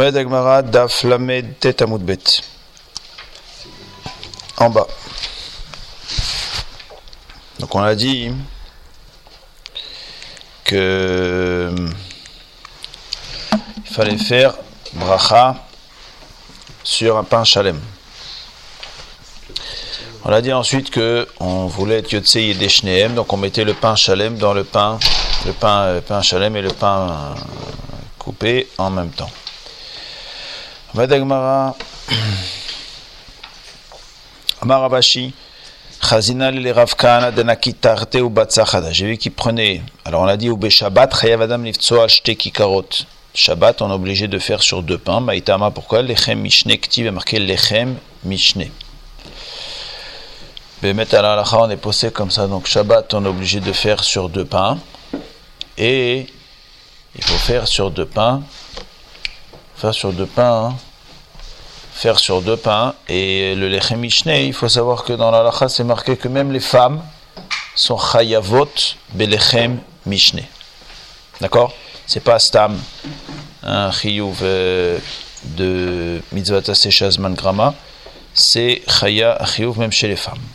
Agmara Daf Lamed. En bas. Donc on a dit que il fallait faire bracha sur un pain chalem. On a dit ensuite que on voulait être yotse yedeshneem, donc on mettait le pain chalem dans le pain, le pain, le pain chalem et le pain coupé en même temps. Vadagmara Amarabashi Chazina le Ravkana de Nakitarte ou Batsachada. J'ai vu qu'il prenait. Alors on a dit ou Shabbat, Chayavadam Liftso Ashte Kikarot. Shabbat, on est obligé de faire sur deux pains. Maïtama, pourquoi? Lechem Mishne Ktiv est marqué Lechem Mishne. Bemet al on est posé comme ça. Donc Shabbat, on est obligé de faire sur deux pains. Et il faut faire sur deux pains faire sur deux pains, hein. faire sur deux pains. Et le lechem il faut savoir que dans la lacha, c'est marqué que même les femmes sont chayavot belechem mishne. D'accord? C'est pas stam, un chiyuv euh, de mitzvah sechazman grama, c'est chaya chiyuv même chez les femmes.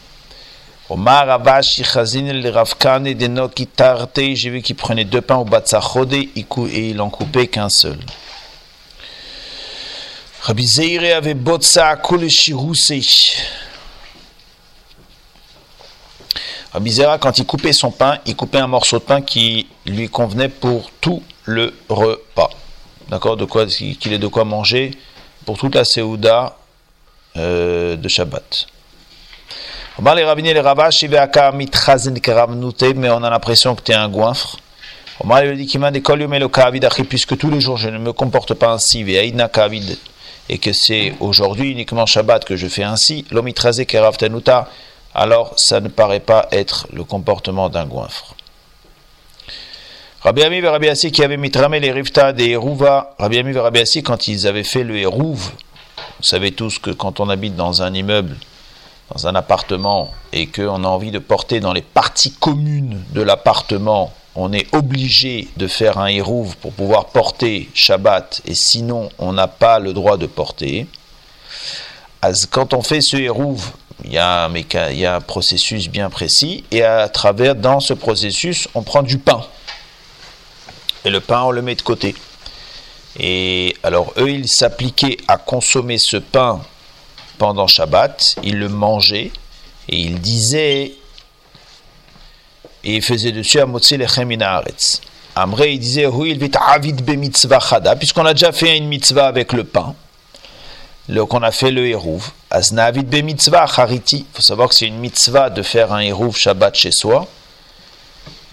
Omar Avashi Chazin le Ravkane de Nokitarte, j'ai vu qu'il prenait deux pains au Batsachode et il en coupait qu'un seul. Rabbi avait botsa Rabbi Zeira, quand il coupait son pain, il coupait un morceau de pain qui lui convenait pour tout le repas. D'accord? De quoi qu'il ait de quoi manger pour toute la Seouda euh, de Shabbat. Les rabbiner les ravaches, mais on a l'impression que tu es un goinfre. Qu'il m'a dit puisque tous les jours je ne me comporte pas ainsi, et que c'est aujourd'hui uniquement Shabbat que je fais ainsi, l'omitrase kerav tenuta, alors ça ne paraît pas être le comportement d'un goinfre. Rabbi Ami et Rabbi Assi qui avaient mitramé les rifta des Hérouva, Rabbi Ami et Rabbi Assi quand ils avaient fait le Hérouv, vous savez tous que quand on habite dans un immeuble, dans un appartement, et qu'on a envie de porter dans les parties communes de l'appartement on est obligé de faire un hérouve pour pouvoir porter Shabbat, et sinon on n'a pas le droit de porter. Quand on fait ce hérouve, il y, a un, il y a un processus bien précis, et à travers, dans ce processus, on prend du pain. Et le pain, on le met de côté. Et alors, eux, ils s'appliquaient à consommer ce pain pendant Shabbat, ils le mangeaient, et ils disaient et il faisait dessus Amotzi Lechem Inaaretz. Amré, il disait, oui, il vit avid be chada, puisqu'on a déjà fait une mitzvah avec le pain, qu'on a fait le hérouv. Asna avid be. Il faut savoir que c'est une mitzvah de faire un hérouv Shabbat chez soi.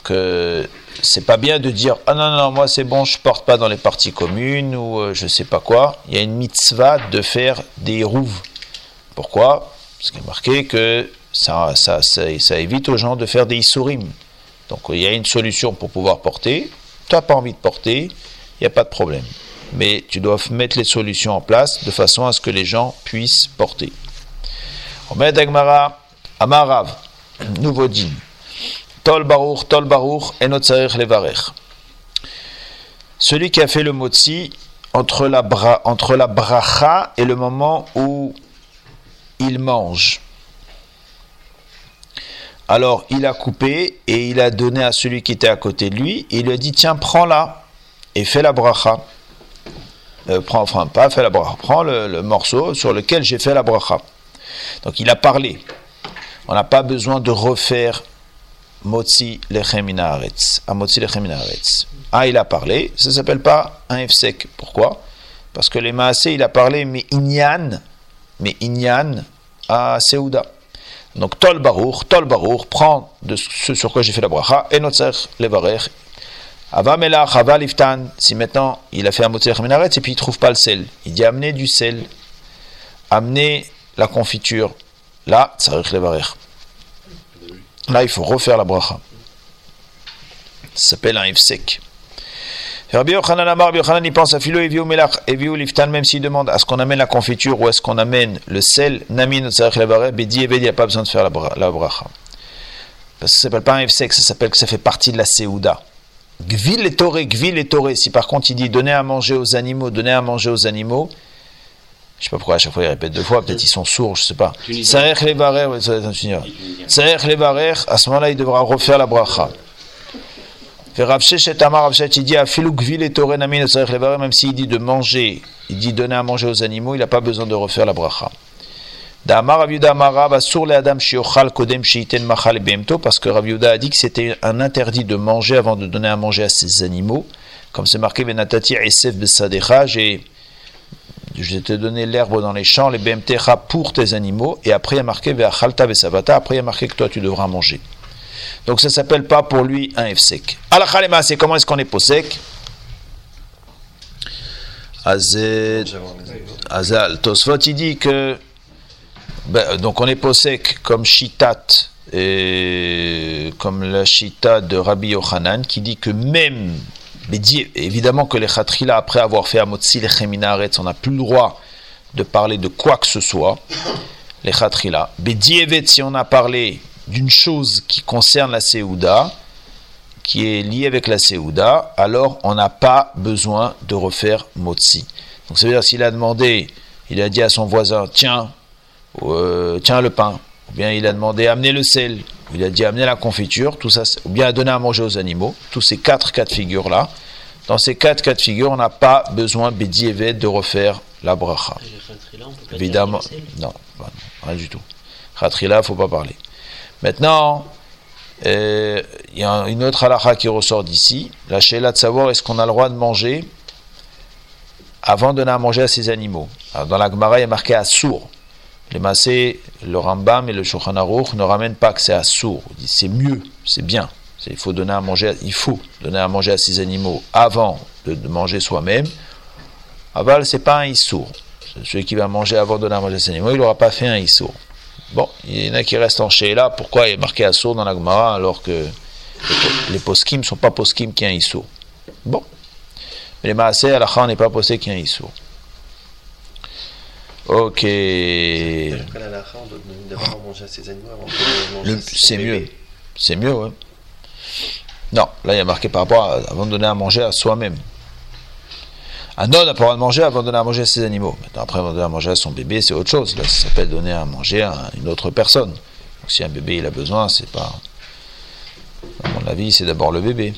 Que c'est pas bien de dire, ah non, non, moi c'est bon, je porte pas dans les parties communes ou euh, je sais pas quoi. Il y a une mitzvah de faire des hérouv. Pourquoi? Parce qu'il est marqué que ça, ça, ça, évite aux gens de faire des isurim. Donc il y a une solution pour pouvoir porter. Tu n'as pas envie de porter, il n'y a pas de problème. Mais tu dois mettre les solutions en place de façon à ce que les gens puissent porter. Omed Agmara, Amarav, nouveau din. Tol Baruch, Tol Baruch, Levarech. Celui qui a fait le motzi entre la, bra, entre la bracha et le moment où il mange. Alors il a coupé et il a donné à celui qui était à côté de lui. il lui a dit Tiens, prends-la et fais la bracha. Euh, prends, enfin, pas fais la bracha. Prends le, morceau sur lequel j'ai fait la bracha. Donc il a parlé. On n'a pas besoin de refaire Motzi lechem inaretz. À Motzi lechem Ah, il a parlé. Ça ne s'appelle pas un F Pourquoi? Parce que les Maasé, il a parlé, mais Inyan, mais Inyan à Seouda. Donc, Tol Baruch, Tol Baruch, prend de ce sur quoi j'ai fait la bracha, et Notzer Levarech. Ava Melach, Ava Liftan, si maintenant il a fait un motzerech minaret et puis il ne trouve pas le sel, il dit amener du sel, amener la confiture, là, Tzarech Levarech. Là, il faut refaire la bracha. Ça s'appelle un sec. Rabbi Yochanan Amar, Rabbi Yochanan, il pense à Philo et Viu Melach et Viu Liftan, même s'il demande à ce qu'on amène la confiture ou est-ce qu'on amène le sel, Namin Tzarech Bedi et Bedi, il n'y a pas besoin de faire la, bracha. Parce que ça s'appelle pas un F-sec, ça s'appelle que ça fait partie de la Seouda. Gvil et toré, gvil et toré. Si par contre il dit donner à manger aux animaux, donner à manger aux animaux, je sais pas pourquoi à chaque fois il répète deux fois, peut-être ils sont sourds, je sais pas. Saer les barères, à ce moment-là il devra refaire la bracha. Même s'il dit de manger, il dit donner à manger aux animaux, il n'a pas besoin de refaire la bracha. Parce que Rav Yuda a dit que c'était un interdit de manger avant de donner à manger à ses animaux. Comme c'est marqué, je t'ai donné l'herbe dans les champs, les BMTcha pour tes animaux, et après il y a marqué après il y a marqué que toi tu devras manger. Donc ça ne s'appelle pas pour lui un F-sec. Alachalema, c'est comment est-ce qu'on est posek Azal, Tosfot, il dit que ben, donc on est posek comme Shitat, et comme la Shita de Rabbi Yochanan, qui dit que même, mais évidemment que les Khatrila, après avoir fait Amotzi les Cheminaretz, on n'a plus le droit de parler de quoi que ce soit, les Khatrila. Evet, si on a parlé d'une chose qui concerne la Seouda, qui est liée avec la Seouda, alors on n'a pas besoin de refaire Motsi. Donc ça veut dire s'il a demandé, il a dit à son voisin, tiens, euh, tiens le pain, ou bien il a demandé amener le sel, ou il a dit amener la confiture, tout ça, ou bien donner à manger aux animaux, tous ces quatre cas de figure là. Dans ces quatre cas de figure, on n'a pas besoin Bedi de refaire la bracha. Évidemment, non, rien du tout. Khatrila, il ne faut pas parler. Maintenant, euh, il y a une autre halakha qui ressort d'ici, la shéla de savoir est-ce qu'on a le droit de manger avant de donner à manger à ses animaux? dans la Gemara, il a marqué sourd. Les massés, le Rambam et le Shulchan ne ramènent pas que c'est sourd. C'est mieux, c'est bien. Il faut donner à manger, il faut donner à manger à ses animaux avant de, manger soi-même. Aval, c'est pas un issour. Celui qui va manger avant de donner à manger à ses animaux, il n'aura pas fait un issour. Bon, il y en a qui restent en là. Pourquoi il est marqué assour dans la Gemara alors que les poskim ne sont pas poskim qui un issour Bon. Mais les maasé, à la on n'est pas posé qui un issour. Ok. C'est mieux. C'est mieux. Non, là il y a marqué par rapport à avant de donner à manger à soi-même. Un homme n'a pas le droit de manger avant de donner à manger à ses animaux. Maintenant, après, donner à manger à son bébé, c'est autre chose. Là, ça s'appelle donner à manger à une autre personne. Donc, si un bébé il a besoin, c'est pas. À mon avis, c'est d'abord le bébé.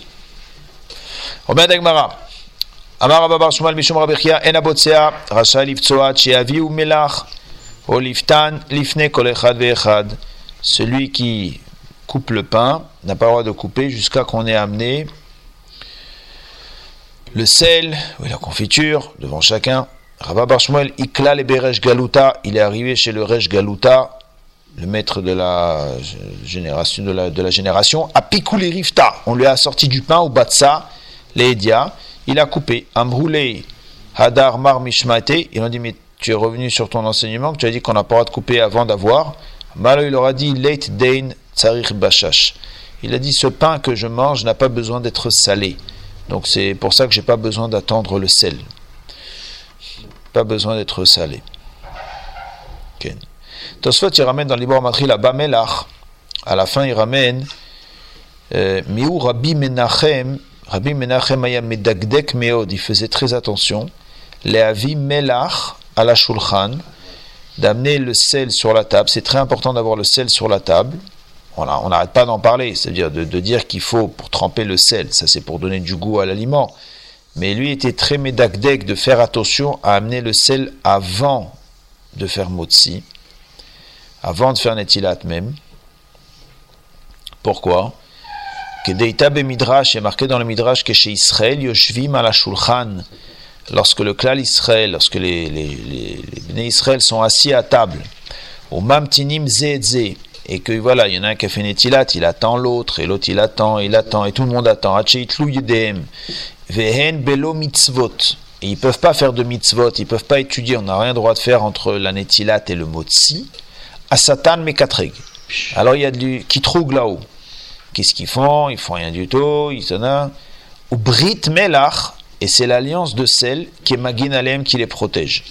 Robert Dagmara. Mishum Rabechia En Abotsea Rasha Livtsoa Chiavi ou Melach Oliftan Lifne Kolechad Veechad. Celui qui coupe le pain n'a pas le droit de couper jusqu'à qu'on ait amené le sel, ou la confiture, devant chacun. Rabba Barshmuel, Ikla le Beresh Galuta, il est arrivé chez le Resh Galuta, le maître de la génération, de la, génération, à Pikouli Rifta, on lui a sorti du pain au Batsa, l'Edia, il a coupé, Amroulé, Hadar Mar Mishmate, ils ont dit, mais tu es revenu sur ton enseignement, que tu as dit qu'on n'a pas droit de couper avant d'avoir. Malo, il leur a dit, Leit Dain Tsarich Bashash. Il a dit, ce pain que je mange n'a pas besoin d'être salé. Donc c'est pour ça que j'ai pas besoin d'attendre le sel. Pas besoin d'être salé. Okay. Tosfot il ramène dans l'Ibor Matri la Bamelach. À la fin il ramène euh, Miou Rabbi Menachem. Rabbi Menachem aya medagdek meod. Il faisait très attention. Leavi Melach à la Shulchan. D'amener le sel sur la table. C'est très important d'avoir le sel sur la table on n'arrête pas d'en parler, c'est-à-dire de, dire qu'il faut pour tremper le sel, ça c'est pour donner du goût à l'aliment. Mais lui était très médacdec de faire attention à amener le sel avant de faire motzi, avant de faire netilat même. Pourquoi? Que Deita Midrash est marqué dans le Midrash que chez Israël, Yoshvim ala Shulchan, lorsque le clan Israël, lorsque les, les, Israël sont assis à table, au Mamtinim Zeedze, et que voilà, il y en a un qui a fait Netilat, il attend l'autre, et l'autre il attend, il attend, et tout le monde attend. Vehen belo mitzvot. Et ils peuvent pas faire de mitzvot, ils peuvent pas étudier, on n'a rien droit de faire entre la Netilat et le Motsi. Asatan. Alors il y a du kitroug là-haut. Qu'est-ce qu'ils font? Ils font rien du tout, ils sont Ou Brit Melach, et c'est l'alliance de sel qui est Magin Alem qui les protège.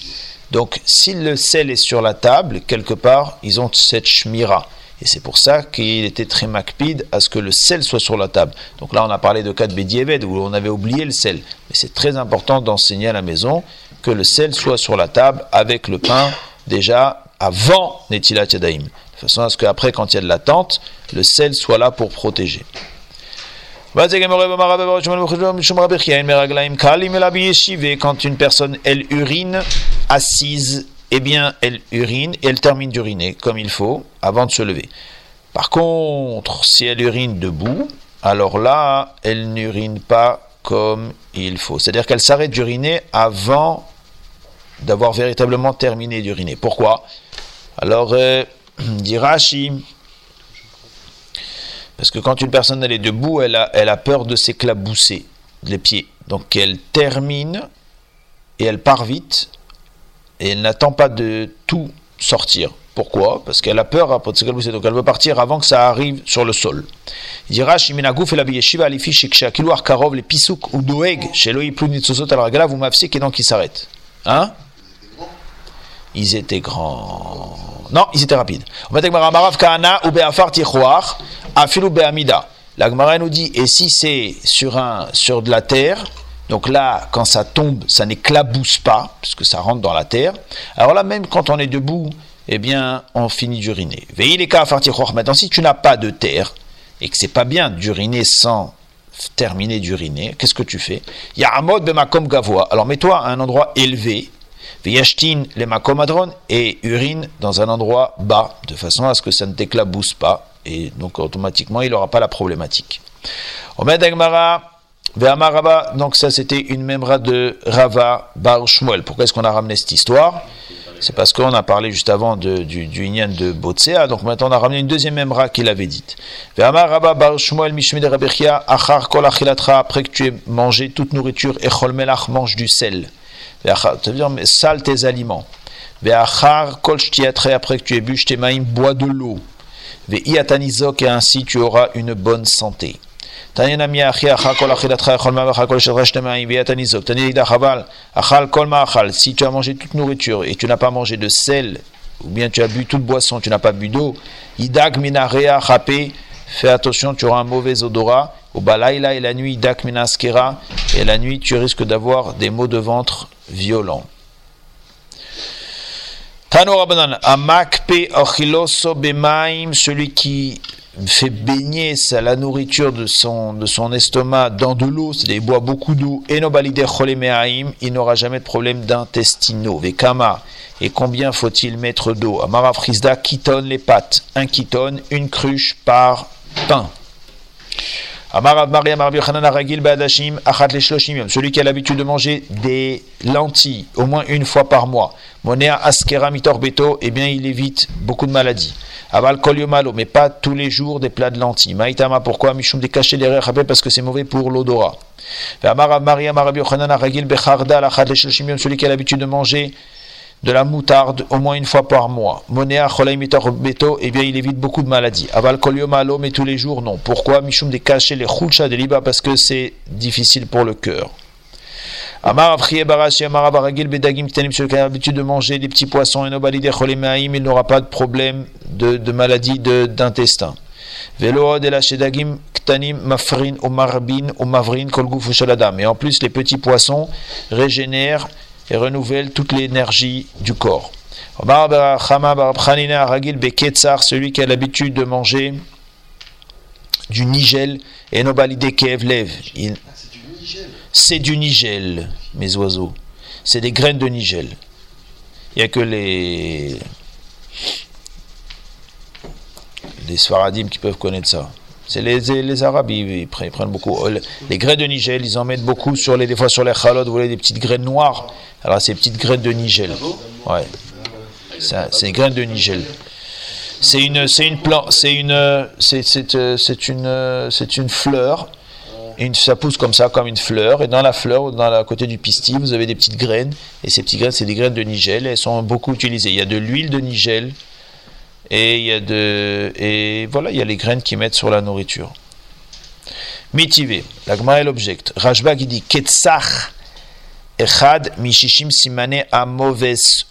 Donc, si le sel est sur la table, quelque part, ils ont cette shmira. Et c'est pour ça qu'il était très macpide à ce que le sel soit sur la table. Donc là, on a parlé de cas de Bédiéved où on avait oublié le sel. Mais c'est très important d'enseigner à la maison que le sel soit sur la table avec le pain déjà avant Netilat Yadaim. De façon à ce qu'après, quand il y a de l'attente, le sel soit là pour protéger. Quand une personne, elle urine assise, eh bien, elle urine et elle termine d'uriner comme il faut avant de se lever. Par contre, si elle urine debout, alors là, elle n'urine pas comme il faut. C'est-à-dire qu'elle s'arrête d'uriner avant d'avoir véritablement terminé d'uriner. Pourquoi? Alors, euh, dit parce que quand une personne est debout, elle a peur de s'éclabousser les pieds. Donc elle termine et elle part vite et elle n'attend pas de tout sortir. Pourquoi? Parce qu'elle a peur à s'éclabousser. Donc elle veut partir avant que ça arrive sur le sol. Il dira Shiminagouf et la yeshiva alifi shekshakilu karov les pisouk ou doeg chez Loi Plunitzosot al ragala vous m'avez et donc il s'arrête. Hein? Ils étaient grands. Non, ils étaient rapides. La Gemara nous dit, et si c'est sur, un, sur de la terre, donc là, quand ça tombe, ça n'éclabousse pas, puisque ça rentre dans la terre. Alors là, même quand on est debout, eh bien, on finit d'uriner. Maintenant, si tu n'as pas de terre, et que c'est pas bien d'uriner sans terminer d'uriner, qu'est-ce que tu fais? Il y a un mode de makom gavoa. Alors mets-toi à un endroit élevé, Veyashtin les makomadron et urine dans un endroit bas, de façon à ce que ça ne t'éclabousse pas, et donc automatiquement il n'aura pas la problématique. Omed Agmara, donc ça c'était une memra de Rava Bar Shmuel. Pourquoi est-ce qu'on a ramené cette histoire? C'est parce qu'on a parlé juste avant du, du de Botsea, donc maintenant on a ramené une deuxième memra qu'il avait dite. Rava Bar Shmuel Achar Kol après que tu aies mangé toute nourriture, Echol Melach mange du sel cest dire sale tes aliments. Ve'achar kol après que tu aies bu maïm, bois de l'eau. Ve'iatanizok, et ainsi tu auras une bonne santé. Si tu as mangé toute nourriture et tu n'as pas mangé de sel, ou bien tu as bu toute boisson, tu n'as pas bu d'eau, minarea fais attention, tu auras un mauvais odorat. Au balaïla et la nuit, idak minaskera, et la nuit tu risques d'avoir des maux de ventre violent. Celui qui fait baigner la nourriture de son, estomac dans de l'eau, c'est-à-dire boit beaucoup d'eau, il n'aura jamais de problème d'intestinaux. Vekama, et combien faut-il mettre d'eau? Amara Frisda, tonne les pâtes, un tonne une cruche par pain. Celui qui a l'habitude de manger des lentilles au moins une fois par mois. Monea askera beto, eh bien il évite beaucoup de maladies. Aval koliomalo, mais pas tous les jours des plats de lentilles. Maïtama, pourquoi Michum des cachets derrière parce que c'est mauvais pour l'odorat. Celui qui a l'habitude de manger de la moutarde au moins une fois par mois. Monea beto, eh bien il évite beaucoup de maladies. Aval malo, mais tous les jours, non. Pourquoi? Michum de cacher les chulcha de liba parce que c'est difficile pour le cœur. Amar Barashi, Amar Baragil Bedagim Ktanim, celui qui a l'habitude de manger des petits poissons et nobalide Cholemaim, il n'aura pas de problème de, de maladie d'intestin. Velo de la Mafrin ou Marbin ou Mavrin Kolguf Shaladam. Et en plus, les petits poissons régénèrent et renouvelle toute l'énergie du corps. Celui qui a l'habitude de manger du nigel et nobalide kevlev. C'est du nigel, mes oiseaux. C'est des graines de nigel. Il n'y a que les les Sfaradim qui peuvent connaître ça. C'est les, les, Arabes, ils, prennent, beaucoup. Les graines de nigel, ils en mettent beaucoup sur les, des fois sur les chalots, vous voyez des petites graines noires. Alors, ces petites graines de nigel. Ouais. C'est une graine de nigel. C'est une, c'est une plante, c'est une, c'est, c'est, une, c'est une fleur. Une, ça pousse comme ça, comme une fleur. Et dans la fleur, dans la côté du pistil, vous avez des petites graines. Et ces petites graines, c'est des graines de nigel. Et elles sont beaucoup utilisées. Il y a de l'huile de nigel. Et il y a de, et voilà, il y a les graines qui mettent sur la nourriture. Mitivé. La Gemara l'objecte. Rajba qui dit Ketsach Echad Mishishim Simane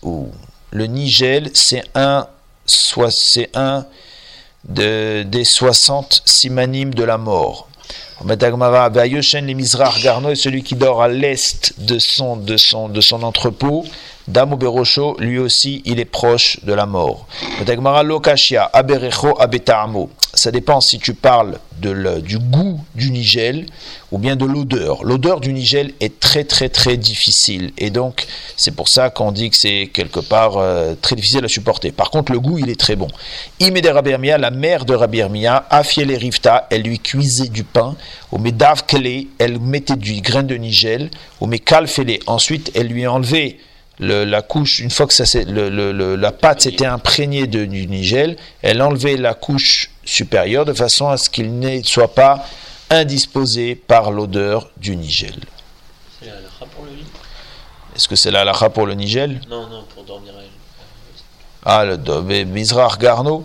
ou. Le nigel, c'est un, soit c'est un de, des 60 simanim de la mort. Garno est celui qui dort à l'est de son, de son, de son entrepôt. Damo Berocho, lui aussi, il est proche de la mort. Aberecho, ça dépend si tu parles de du goût du nigel ou bien de l'odeur. L'odeur du nigel est très très très difficile et donc c'est pour ça qu'on dit que c'est quelque part euh, très difficile à supporter. Par contre le goût il est très bon. Imede Rabirmia, la mère de Rabirmia, et Rifta, elle lui cuisait du pain. Au Medav elle mettait du grain de nigel. Au Mekalfele, ensuite elle lui enlevait la couche, une fois que ça, le, la pâte s'était imprégnée de, du nigel, elle enlevait la couche supérieure de façon à ce qu'il ne soit pas indisposé par l'odeur du nigel. C'est la pour le Est-ce que c'est la halakha pour le nigel? Non, non, pour dormir. Ah, le Mizrach Garno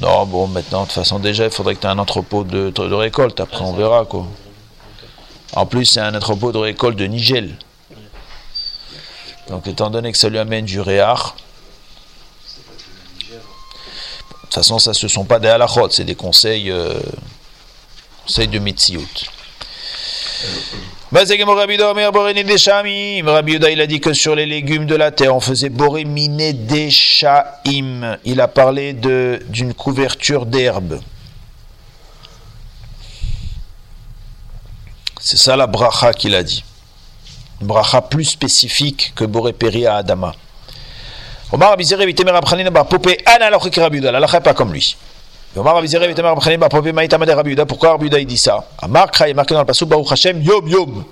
Non, bon, maintenant, de toute façon, déjà, il faudrait que tu aies un entrepôt de, de récolte. Après, on verra, quoi. En plus, c'est un entrepôt de récolte de nigel. Donc, étant donné que ça lui amène du réar, de toute façon, ça ne sont pas des halachot, c'est des conseils, euh, conseils de Mitziut. Rabbi il a dit que sur les légumes de la terre, on faisait borémine des shaim. Il a parlé d'une couverture d'herbe. C'est ça la bracha qu'il a dit une bracha plus spécifique que Boré Peri à Adama. Omar Abizere vitemer Abchanina bar popé ana la Rabiuda, la pas comme lui. Omar Abizere vitemer Abchanina bar popé maïtama de Rabiuda, pourquoi Rabiuda il dit ça? Amar Kra est marqué dans le passage Baruch Hashem Yom Yom.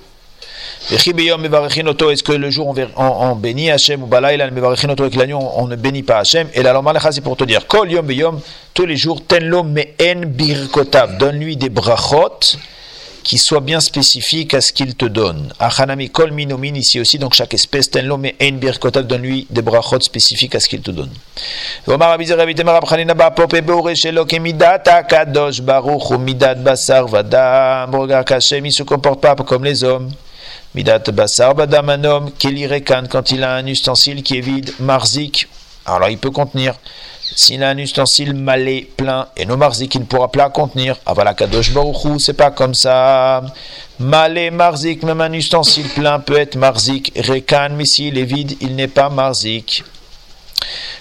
Est-ce que le jour on, on, on bénit Hashem ou Balaïla que la nuit on, on ne bénit pas Hashem? Et la c'est pour te dire Kol Yom Beyom, tous les jours, Tenlo Me'en Birkotav, donne-lui des brachot qui soit bien spécifique à ce qu'il te donne. Achanami kol minomin, ici aussi, donc chaque espèce, ten lo me ein birkotav, donne-lui des brachot spécifiques à ce qu'il te donne. Omar Abizar Avitemar Abchanina ba pope beore shelo ke midat akadosh baruch ou midat basar vadam. Regarde qu'Hachem, il se comporte pas comme les hommes. Midat basar vadam, un homme, kelirekan, quand il a un ustensile qui est vide, marzik, alors il peut contenir. S'il a un ustensile malé, plein, et no marzik, il ne pourra pas contenir. Avala kadosh baruchou, c'est pas comme ça. Malé, marzik, même un ustensile plein peut être marzik. Rekan, mais s'il est vide, il n'est pas marzik.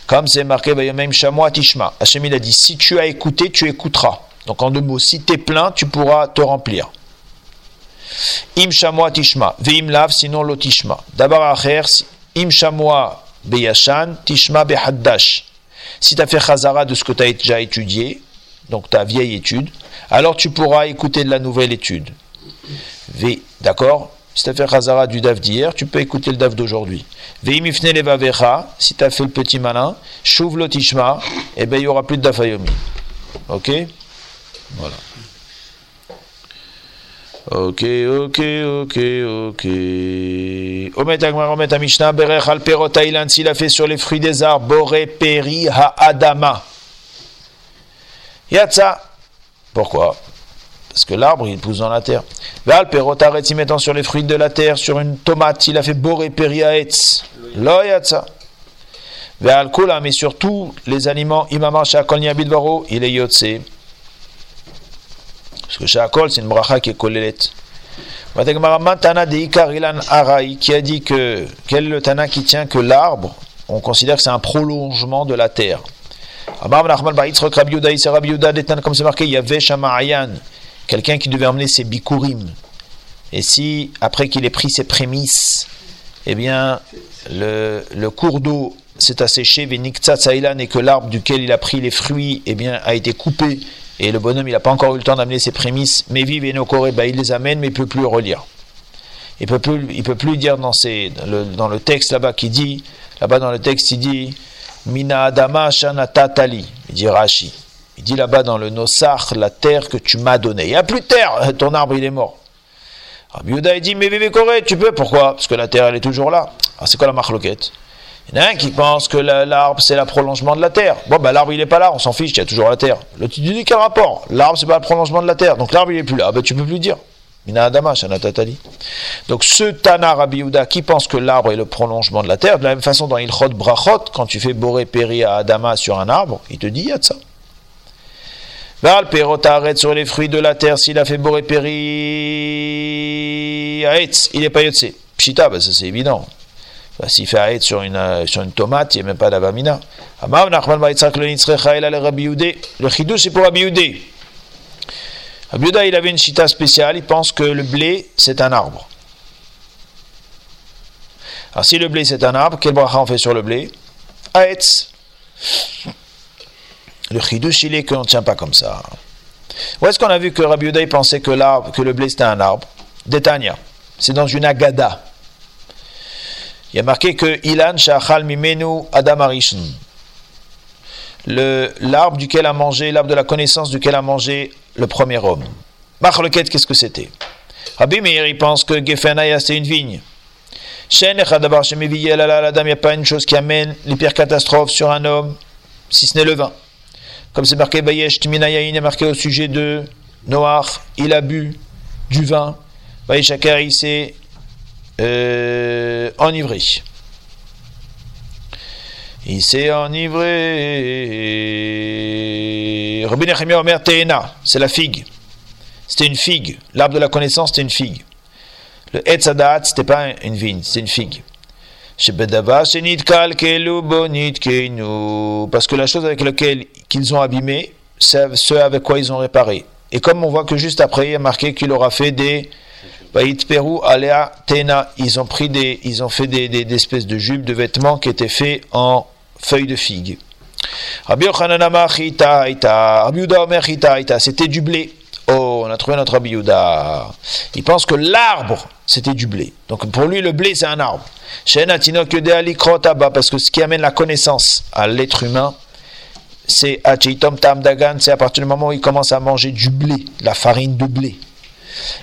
Comme c'est marqué, même chamois tishma. Hachem il a dit, si tu as écouté, tu écouteras. Donc en deux mots, si tu es plein, tu pourras te remplir. Im chamois tishma. Veim lav, sinon l'otishma. D'abord, im chamois beyashan, tishma behaddash. Si tu as fait Khazara de ce que tu as déjà étudié, donc ta vieille étude, alors tu pourras écouter de la nouvelle étude. V, d'accord? Si tu as fait Khazara du DAF d'hier, tu peux écouter le DAF d'aujourd'hui. Levavecha, si tu as fait le petit malin, Shuv lotishma, eh bien il n'y aura plus de DAF Ok? Voilà. Ok, ok, ok, ok. Omet Agmar, Omet Amishna, Berech al Perot s'il a fait sur les fruits des arbres, Boré Peri Ha-Adama. Yatsa. Pourquoi? Parce que l'arbre, il pousse dans la terre. Val Perot Aretz, mettant sur les fruits de la terre, sur une tomate, il a fait Boré Peri Ha-Etz. Lo Yatsa. Val Kula, mais surtout les aliments, Imama Shakol il est Yotse. Parce que Shakol, c'est une bracha qui est kolelet. Tana de Ikar Ilan Arai, qui a dit que, quel est le Tana qui tient que l'arbre, on considère que c'est un prolongement de la terre. Comme c'est marqué, il y avait quelqu'un qui devait emmener ses bikurim. Et si, après qu'il ait pris ses prémices, eh bien, le, le cours d'eau s'est asséché, et que l'arbre duquel il a pris les fruits, eh bien, a été coupé et le bonhomme, il n'a pas encore eu le temps d'amener ses prémices, mais vive et nos bah, il les amène, mais il ne peut plus relire. Il peut plus, il peut plus dire dans, ses, dans, le, texte là-bas qui dit, là-bas dans le texte, il dit, Mina Adama Shanatatali, il dit Rashi. Il dit là-bas dans le Nosach, la terre que tu m'as donnée. Il n'y a plus de terre, ton arbre il est mort. Rabbi il dit, mais vive Corée, tu peux, pourquoi? Parce que la terre elle est toujours là. Ah, c'est quoi la marloquette? Il y en a un qui pense que l'arbre c'est le prolongement de la terre. Bon, ben l'arbre il n'est pas là, on s'en fiche, il y a toujours la terre. Le tu dis quel rapport? L'arbre c'est pas le prolongement de la terre, donc l'arbre il est plus là. Ben tu peux plus dire. Mina Adama, Tatali. Donc ce Tana Rabbi qui pense que l'arbre est le prolongement de la terre, de la même façon dans Ilchot Brachot, quand tu fais Boré Péri à Adama sur un arbre, il te dit il y a de ça. Val arrête sur les fruits de la terre, s'il a fait boré péri, il n'est pas yotse. Pshita, bah, ça c'est évident. S'il fait sur une, euh, sur une tomate, il n'y a même pas d'avamina. Amav Nachman Baïtzak le Nitzrecha, le Rabbi Yudé. Le chidouche, c'est pour Rabbi Yudé. Rabbi il avait une chita spéciale, il pense que le blé, c'est un arbre. Alors si le blé, c'est un arbre, quel bracha on fait sur le blé? Aït. Le chidouche, il est qu'on ne tient pas comme ça. Où est-ce qu'on a vu que Rabbi Yudé pensait que, que le blé, c'était un arbre? Détania. C'est dans une agada. Il y a marqué que Ilan Shachal Mimenu Adam Arishon. L'arbre duquel a mangé, l'arbre de la connaissance duquel a mangé le premier homme. Marloket, qu'est-ce que c'était? Rabbi Meir, il pense que Gefenaya, c'est une vigne. Il n'y a pas une chose qui amène les pires catastrophes sur un homme, si ce n'est le vin. Comme c'est marqué, Bayesh Timinayain est marqué au sujet de Noach, il a bu du vin. Euh, enivré. Il s'est enivré. Rabbi Nechemia Omer c'est la figue. C'était une figue. L'arbre de la connaissance, c'était une figue. Le Etzadat, c'était pas une vigne, c'est une figue. Parce que la chose avec laquelle qu'ils ont abîmé, c'est ce avec quoi ils ont réparé. Et comme on voit que juste après, il y a marqué qu'il aura fait des ils ont pris des, ils ont fait des, des, espèces de jupes, de vêtements qui étaient faits en feuilles de figue. C'était du blé. Oh, on a trouvé notre Rabbi Il pense que l'arbre, c'était du blé. Donc pour lui, le blé, c'est un arbre. Parce que ce qui amène la connaissance à l'être humain, c'est c'est à partir du moment où il commence à manger du blé, la farine de blé.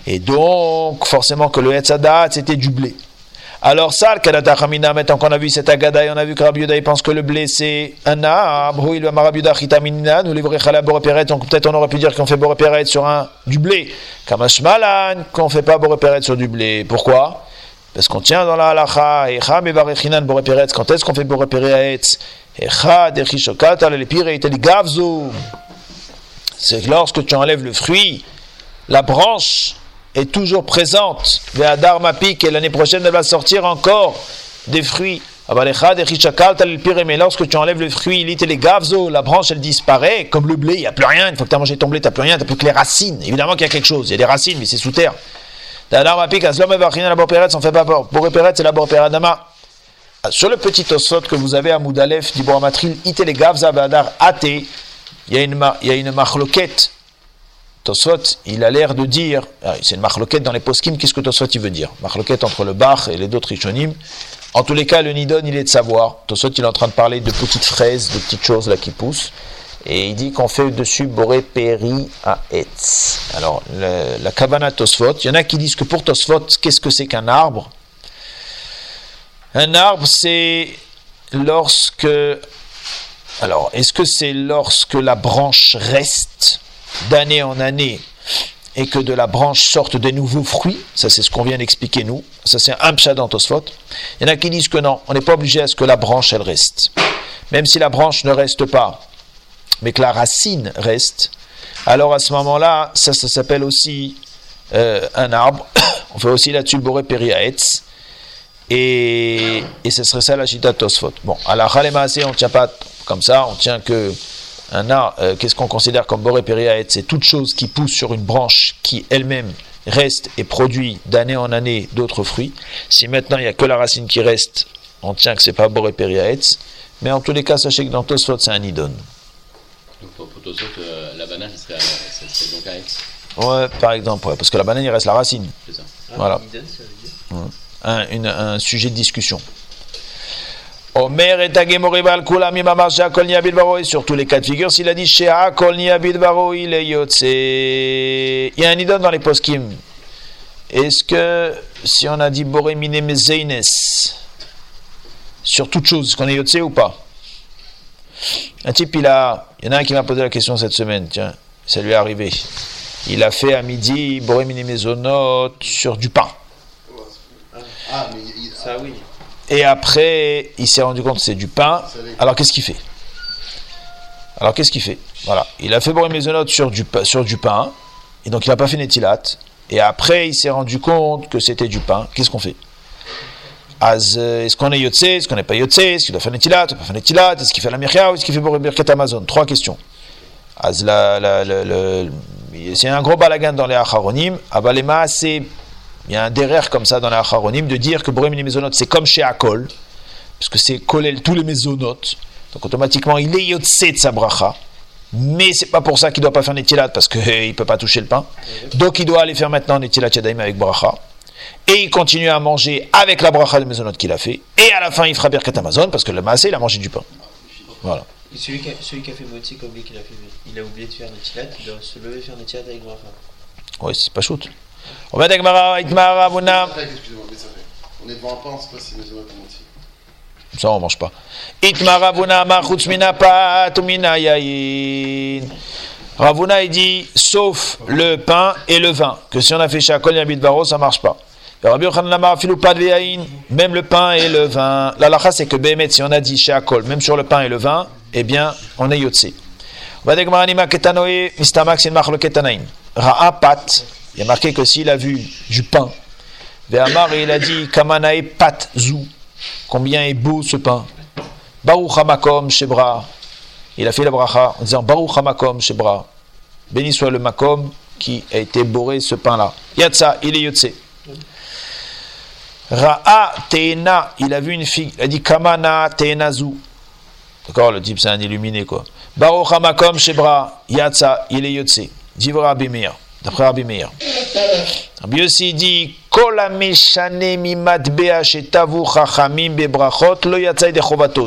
Et donc, forcément que le Hetzadat, c'était du blé. Alors ça, le maintenant qu'on a vu cet agada et on a vu que Rabbi il pense que le blé c'est un arbre, il va Rabbi Chitamina, nous livrer Boreperet, donc peut-être on aurait pu dire qu'on fait Boreperet sur un, du blé. Kamashmalan, qu'on fait pas Boreperet sur du blé. Pourquoi? Parce qu'on tient dans la halacha, Echa Mevarechinan Boreperet, quand est-ce qu'on fait Boreperet Echa Dechishokat, le pire Gavzo. C'est lorsque tu enlèves le fruit, la branche est toujours présente. et l'année prochaine, elle va sortir encore des fruits. Mais lorsque tu enlèves le fruit, les gavzo, la branche elle disparaît, comme le blé, il n'y a plus rien. Une fois que tu as mangé ton blé, tu n'as plus rien, tu n'as plus que les racines. Évidemment qu'il y a quelque chose, il y a des racines, mais c'est sous terre. Sur le petit osot que vous avez à Moudalef, d'Iboamatril, ite les gavza ate, il y a une, il y a une Tosfot, il a l'air de dire, ah, c'est une marloquette dans les poskim, qu'est-ce que Tosfot il veut dire? Marloquette entre le Bach et les autres Rishonim. En tous les cas, le Nidon, il est de savoir. Tosfot, il est en train de parler de petites fraises, de petites choses là qui poussent. Et il dit qu'on fait dessus Boré Péri à Etz. Alors, la Kavana Tosfot, il y en a qui disent que pour Tosfot, qu'est-ce que c'est qu'un arbre? Un arbre, c'est lorsque. Alors, est-ce que c'est lorsque la branche reste? D'année en année et que de la branche sortent des nouveaux fruits, ça c'est ce qu'on vient d'expliquer nous, ça c'est un pshat dans il y en a qui disent que non, on n'est pas obligé à ce que la branche elle reste. Même si la branche ne reste pas, mais que la racine reste, alors à ce moment-là, ça, s'appelle aussi euh, un arbre, on fait aussi là-dessus le boré périaetz, et, et ce serait ça la chita tosfot. Bon, à la on ne tient pas comme ça, on tient que un arbre, euh, qu'est-ce qu'on considère comme boré C'est toute chose qui pousse sur une branche qui elle-même reste et produit d'année en année d'autres fruits. Si maintenant il n'y a que la racine qui reste, on tient que c'est pas boré Mais en tous les cas, sachez que dans Tosfot, c'est un idon. Donc pour, Tosfot, euh, la banane, serait, donc un Ouais, par exemple, parce que la banane, il reste la racine. C'est ça. Voilà. Un, un sujet de discussion. Omer et Agemoribal Kulam Imamar Shakol Niabid Baro, et sur tous les cas de figure, s'il a dit Sheakol Niabid Baro, il est Yotse. Il y a un idon dans les poskim. Est-ce que si on a dit Boremine Mezeines, sur toute chose, est-ce qu'on est Yotse ou pas? Un type, il a. Il y en a un qui m'a posé la question cette semaine, tiens, ça lui est arrivé. Il a fait à midi Boremine Mezonot sur du pain. Ah, mais ça oui. Et après, il s'est rendu compte que c'est du pain. Alors qu'est-ce qu'il fait? Alors qu'est-ce qu'il fait? Voilà, il a fait Mezonot sur du, sur du pain, et donc il n'a pas fait Netilat, et après il s'est rendu compte que c'était du pain. Qu'est-ce qu'on fait? Euh, Est-ce qu'on est Yotze? Est-ce qu'on n'est pas Yotze? Est-ce qu'il doit faire Netilat? Pas faire Netilat? Est-ce qu'il fait la Mircha ou est-ce qu'il fait Birket Amazon? Trois questions. C'est un gros balagan dans les Acharonim. Abalema, c'est il y a un derrière comme ça dans les Acharonim de dire que Borim les Mezonot c'est comme chez Akol, parce que c'est Kolel tous les Mezonot. Donc automatiquement, il est Yotse de sa bracha. Mais c'est pas pour ça qu'il doit pas faire Netilat, parce qu'il ne peut pas toucher le pain. Donc il doit aller faire maintenant Netilat Yadaim avec bracha. Et il continue à manger avec la bracha de Mezonot qu'il a fait. Et à la fin, il fera Birkat Amazon, parce que le Maasé, il a mangé du pain. Voilà. Et celui qui a, celui qui a fait Motsi, comme qu'il a fait, il a oublié de faire Netilat, il doit se lever et faire Netilat avec bracha. Oui, c'est pas shoot. On va dire Excusez-moi, on est devant un pain, on ne sait pas si. Ça, on ne mange pas. Ravuna, il dit, sauf le pain et le vin, que si on a fait shakol yabit baro, ça ne marche pas. Même le pain et le vin. La lacha, c'est que Bémet, si on a dit shakol, même sur le pain et le vin, eh bien, on est yotse. Ra'a pat, il y a marqué que s'il a vu du pain, Ve'amar, il a dit, kamanae pat zou. Combien est beau ce pain Baruch Hamakom Shebra. Il a fait la bracha en disant Baruch Hamakom Shebra. Béni soit le Makom qui a été bourré ce pain-là. Yatsa, il est Yotse. Ra'a Teena, il a vu une fille. Il a dit Kamana Teenazu. D'accord, le type c'est un illuminé quoi. Baruch Hamakom Shebra. Yatsa, il est Yotse. Divra Bimir d'après Rabbi Meir. Rabbi aussi dit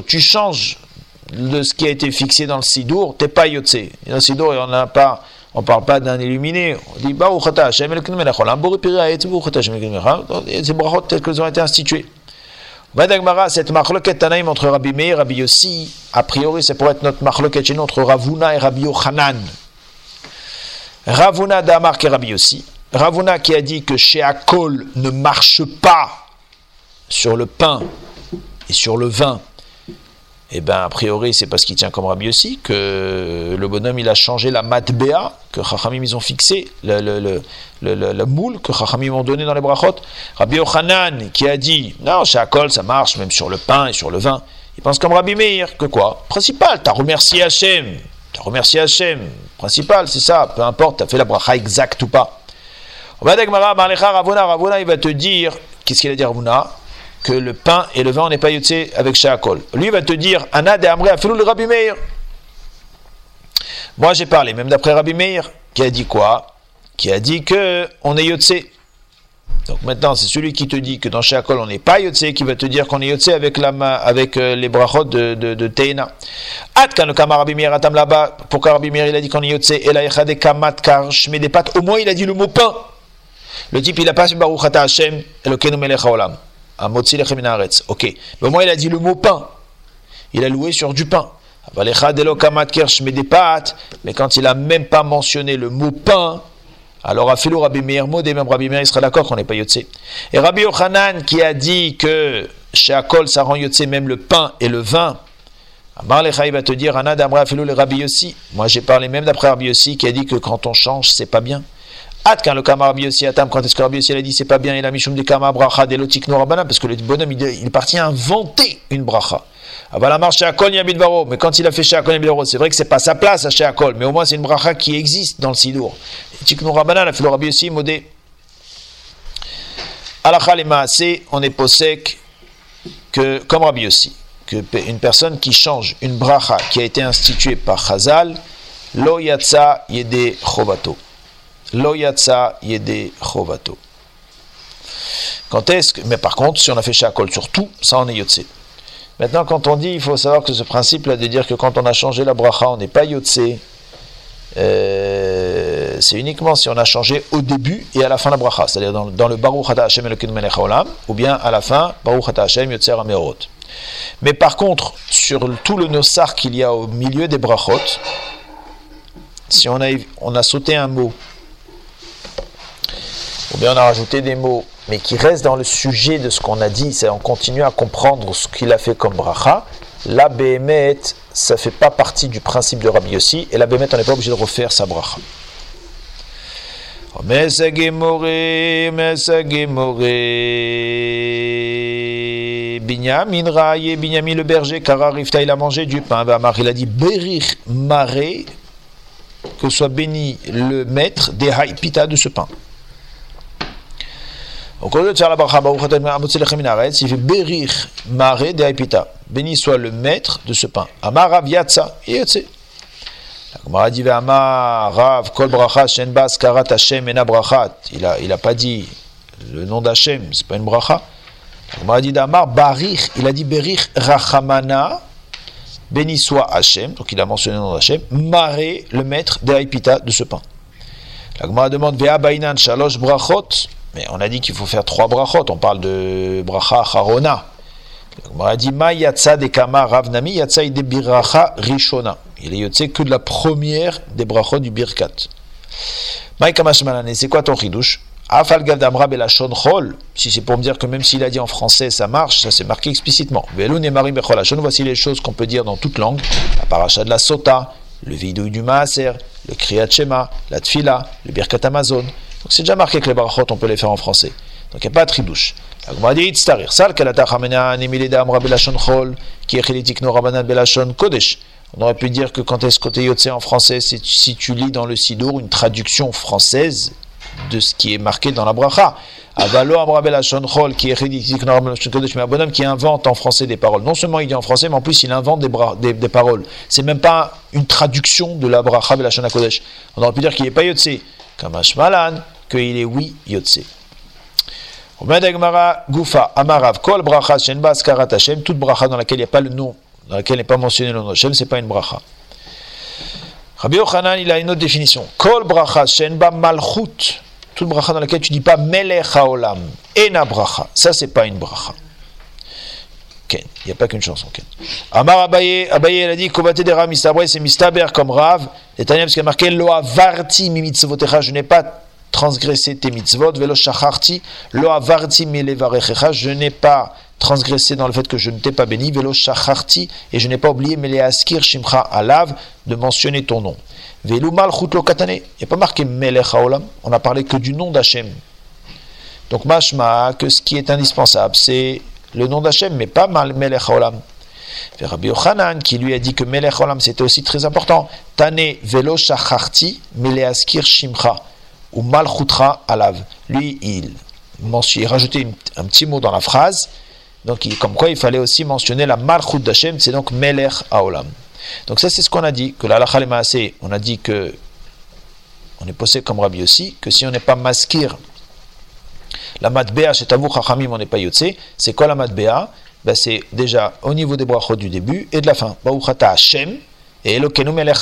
Tu changes de ce qui a été fixé dans le Sidour, t'es pas Yotse. Dans le Sidour, on n'a pas, on parle pas d'un illuminé. On dit Baruch Ata Hashem El Knem Melech Olam Bori Piri Hayet Baruch Ata Hashem El Knem Melech Ces brachot telles qu'elles ont été instituées. Vadagmara, cette marloquette Tanaïm entre Rabbi Meir et Rabbi Yossi, a priori, c'est pour être notre marloquette chez nous entre Ravuna et Rabbi Yochanan. Ravuna d'Amar et Rabbi aussi. Ravuna qui a dit que chez Akol ne marche pas sur le pain et sur le vin. Eh bien, a priori, c'est parce qu'il tient comme Rabbi aussi que le bonhomme il a changé la matbea que Chachamim ils ont fixé, le, le, le, moule que Chachamim ont donné dans les brachot. Rabbi Yochanan qui a dit non, chez Akol ça marche même sur le pain et sur le vin. Il pense comme Rabbi Meir que quoi? Principal, tu as remercié Hachem, tu as remercié Hachem, principal, c'est ça, peu importe, tu as fait la bracha exacte ou pas. Ravuna, il va te dire, qu'est-ce qu'il a dit Ravuna? Que le pain et le vin, on n'est pas yotse avec Shakol. Lui, il va te dire, Anna de Amre le Rabbi Meir. Moi, j'ai parlé, même d'après Rabbi Meir, qui a dit quoi? Qui a dit que on est yotse. Donc maintenant, c'est celui qui te dit que dans Shakol on n'est pas Yotse qui va te dire qu'on est Yotse avec, la, avec euh, les brachot de, de, de Teina. Atkan le Kamar Atam là-bas, pourquoi Rabbi Meir il a dit qu'on est Yotse Et la Yechade Kamat Kar des pâtes, au moins il a dit le mot pain. Le type il a pas Baruch Ata Hashem, Elokeinu Melech Haolam. Amotzi Lechem Ok. Mais au moins il a dit le mot pain. Il a loué sur du pain. mais quand il a même pas mentionné le mot pain, alors, Afilou Rabbi Meir même Rabbi Meir, il sera d'accord qu'on n'est pas Yotse. Et Rabbi Yochanan qui a dit que chez Akol, ça rend Yotse même le pain et le vin. Amar Lecha, il va te dire, Anad Amra Afilou le Rabbi Yossi. Moi, j'ai parlé même d'après Rabbi Yossi qui a dit que quand on change, c'est pas bien. At quand le Kamar Rabbi Yossi Atam, quand est-ce que Rabbi Yossi a dit c'est pas bien, il a mis de Kamar Bracha Delotik parce que le bonhomme, il, il partit inventer une bracha. Ah bah mais quand il a fait chez Akol Yabidvaro, c'est vrai que c'est pas sa place à chez Akol, mais au moins c'est une bracha qui existe dans le Sidour. Tiknou Rabbanan a fait le Rabbi aussi modé. Alakha les on est posek que, comme Rabbi aussi, que une personne qui change une bracha qui a été instituée par Chazal, lo yatsa yede chovato. Lo yatsa yede chovato. Quand est-ce que, mais par contre, si on a fait Shakol sur tout, ça en est yotse. Maintenant, quand on dit, il faut savoir que ce principe-là de dire que quand on a changé la bracha, on n'est pas yotse, euh, c'est uniquement si on a changé au début et à la fin la bracha, c'est-à-dire dans, le Baruch Hata Hashem ou bien à la fin, Baruch Hata Hashem Yotzer Amerot. Mais par contre, sur tout le nosar qu'il y a au milieu des brachot, si on a, on a sauté un mot, ou bien on a rajouté des mots mais qui reste dans le sujet de ce qu'on a dit, c'est on continue à comprendre ce qu'il a fait comme bracha, la Béhémet, ça fait pas partie du principe de Rabbi Yossi, et la Béhémet, on n'est pas obligé de refaire sa bracha. Mesagemore, Binyamin Raye, Binyamin le berger, Kara Rifta, il a mangé du pain. Il a dit Berich Maré, que soit béni le maître des haïpita de ce pain. Donc au lieu de faire la bracha, Baruch Atem Amotze Lechem Min Haaretz, il fait Berich Maré des haïpita. Béni soit le maître de ce pain. Amar Rav Yatsa. Il a, il a pas dit le nom d'Hashem, c'est pas une bracha. Barich, il a dit Berich Rachamana. Béni soit Hachem, donc il a mentionné le nom d'Hachem, Maré, le maître des haïpita de ce pain. La demande Vea Bainan Shalosh Brachot, mais on a dit qu'il faut faire trois brachot, on parle de bracha Harona. La Gemara dit Ma Yatsa de Kama Ravnami Yatsa de Biracha Rishona. Il est yotse que de la première des brachot du Birkat. C'est quoi ton chidouche si c'est pour me dire que même s'il a dit en français ça marche, ça c'est marqué explicitement. Voici les choses qu'on peut dire dans toute langue la paracha de la Sota, le vidouille du Maaser, le Kriyat Shema, la Tfila, le Birkat Amazon. Donc c'est déjà marqué que les brachot on peut les faire en français. Donc il n'y a pas de tridouche. Dit Sal Amra Belashon Chol, Rabanan Belashon Kodesh. On aurait pu dire que quand est-ce côté Yotse en français, c'est si tu lis dans le Sidour une traduction française de ce qui est marqué dans la bracha. Avalo Amrabel Ashonchol, qui est ridicule, mais un bonhomme qui invente en français des paroles. Non seulement il dit en français, mais en plus il invente des, bra- des, des paroles. C'est même pas une traduction de la bracha Belashon Kodesh. On aurait pu dire qu'il n'est pas Yotse, comme Ashmalan, qu'il est oui Yotse. Gufa, Amarav, Kol Bracha, Shenba, Skarat Hashem, toute bracha dans laquelle il n'y a pas le nom, dans laquelle n'est pas mentionné le nom d'Hashem, c'est pas une bracha. Rabbi Yochanan, il a une autre définition. Kol bracha shenba malchut. Toute bracha dans laquelle tu dis pas melech haolam. Ena bracha. Ça, c'est pas une bracha. Ken. Il n'y a pas qu'une chanson, Ken. Amar Abaye, Abaye, il a dit, Kovate de Ram c'est Mistaber comme Rav. Et Tanya, parce qu'il a marqué, Lo avarti mi mitzvotecha, je n'ai pas transgressé tes mitzvot, velo shacharti, lo avarti mi levarechecha, je n'ai pas transgressé dans le fait que je ne t'ai pas béni, velo shacharti, et je n'ai pas oublié, mais les askir shimcha alav, de mentionner ton nom. Velu malchut katane, il n'y a pas marqué melech haolam, on a parlé que du nom d'Hachem. Donc mashma, que ce qui est indispensable, c'est le nom d'Hachem, mais pas mal melech haolam. Rabbi qui lui a dit que melech c'était aussi très important, tane velo shacharti, meleaskir shimcha, ou malchutra alav. Lui, il, il rajoutait un petit mot dans la phrase, donc, comme quoi il fallait aussi mentionner la malchut d'Hachem, c'est donc Melech Haolam. Donc, ça, c'est ce qu'on a dit, que la on a dit que on est posé comme Rabbi aussi, que si on n'est pas maskir, la matbea chez Tavou Chachamim, on n'est pas yotse. C'est quoi la matbea ben, C'est déjà au niveau des brachot du début et de la fin. Bauchata Hashem et Elokenu Melech.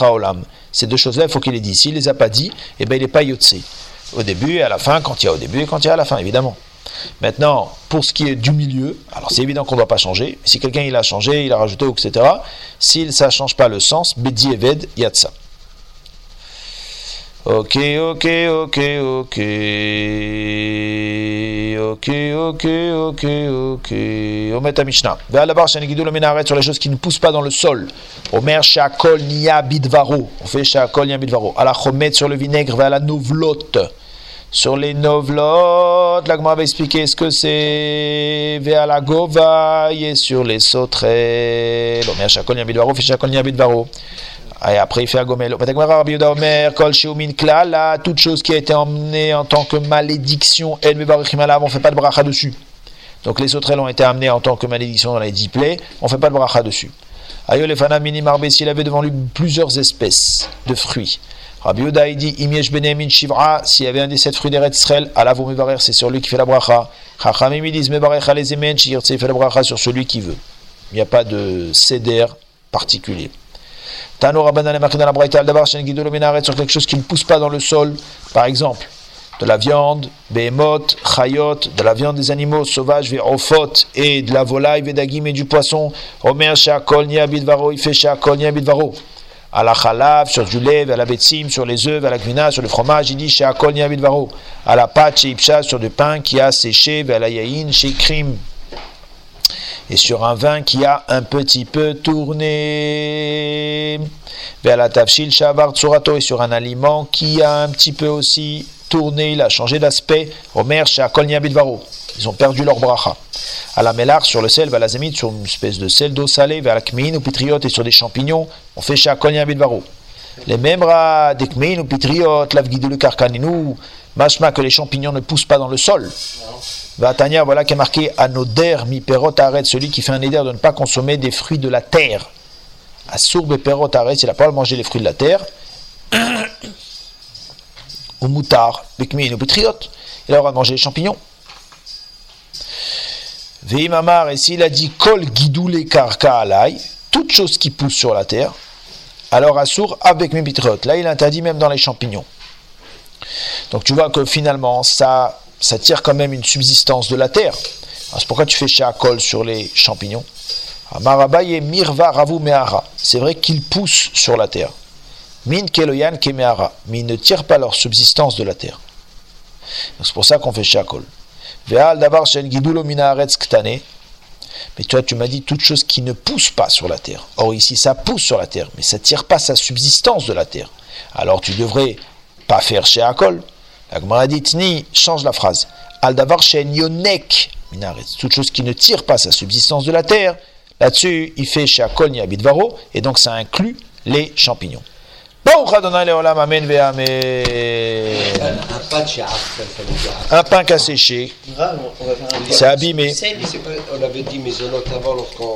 Ces deux choses-là, il faut qu'il les dise. S'il les a pas dit, eh ben, il n'est pas yotse. Au début et à la fin, quand il y a au début et quand il y a à la fin, évidemment. Maintenant, pour ce qui est du milieu, alors c'est évident qu'on ne doit pas changer. Si quelqu'un il a changé, il a rajouté, etc. Si ça ne change pas le sens, Bedi Eved Yatsa. Ok, ok, ok, ok. Ok, ok, ok, ok. Omet Mishnah. Sur les choses qui ne poussent pas dans le sol. Omer shakol niya bidvaro. On fait shakol niya bidvaro. Ala chomet sur le vinaigre, ve'ala novlot. Sur les novlot, l'agma va expliquer ce que c'est. Ve'ala gova, et sur les sauterelles. Omer shakol niya bidvaro, fait shakol niya bidvaro. Et après, il fait un gomel. Toute chose qui a été emmenée en tant que malédiction, on ne fait pas de bracha dessus. Donc les sauterelles ont été amenées en tant que malédiction dans les dix plaies, on ne fait pas de bracha dessus. Ayolefana mini marbe, s'il avait devant lui plusieurs espèces de fruits. Rabbi Yoda il dit Imiesh benemin shivra, s'il y avait un des sept fruits des Israël, Allah vous mevarer, c'est sur lui qui fait la bracha. Chachamim ils disent mevarer les emen, il fait la bracha sur celui qui veut. Il n'y a pas de céder particulier. Tano Rabbanan marqué dans la Braïta al-Dabar, sur quelque chose qui ne pousse pas dans le sol, par exemple, de la viande, behemoth, chayot, de la viande des animaux sauvages, ve'ofot, et de la volaille, ve'dagim, et du poisson. Omer she'akol niya bidvaro, il fait she'akol niya bidvaro. À la chalav, sur du lait, à la betsim, sur les œufs, à la gvina, sur le fromage, il dit she'akol niya bidvaro. À la pâte, sur du pain qui a séché, à la yaïn, chez Krim. Et sur un vin qui a un petit peu tourné. Vers la tafshil shavar tsurato et sur un aliment qui a un petit peu aussi tourné, il a changé d'aspect. Omer shakol bidvaro. Ils ont perdu leur bracha. À la mélar, sur le sel, vers la zemite, sur une espèce de sel d'eau salée, vers la kmin ou pitriote et sur des champignons, on fait shakol bidvaro. Les mêmes rats, des kmin ou pitriote, l'avguidulu karkaninu, machma que les champignons ne poussent pas dans le sol. Vatania, voilà qui est marqué Anoder mi perot arrête, celui qui fait un éder de ne pas consommer des fruits de la terre. Assourbe perot arrête, il n'a pas à manger les fruits de la terre. Ou moutar, bekmin ou il aura mangé les champignons. Veimamar, et s'il a dit kol gidoule karka alai, toute chose qui pousse sur la terre, alors assour avec mes. Là, il interdit même dans les champignons. Donc tu vois que finalement, ça, ça tire quand même une subsistance de la terre. C'est pourquoi tu fais col sur les champignons. Marabaye mirva ravu. C'est vrai qu'ils poussent sur la terre. Min keloyan kemehara. Mais ils ne tirent pas leur subsistance de la terre. C'est pour ça qu'on fait col. Veal davar shen. Mais toi, tu m'as dit toute chose qui ne pousse pas sur la terre. Or ici, ça pousse sur la terre, mais ça tire pas sa subsistance de la terre. Alors tu devrais pas faire chez. La dit change la phrase. Al davar shen yonek. Toute chose qui ne tire pas sa subsistance de la terre. Là-dessus, il fait chez Akol Niabidvaro, et donc ça inclut les champignons. Un pain faire un c'est abîmé. On avait dit avant lorsqu'on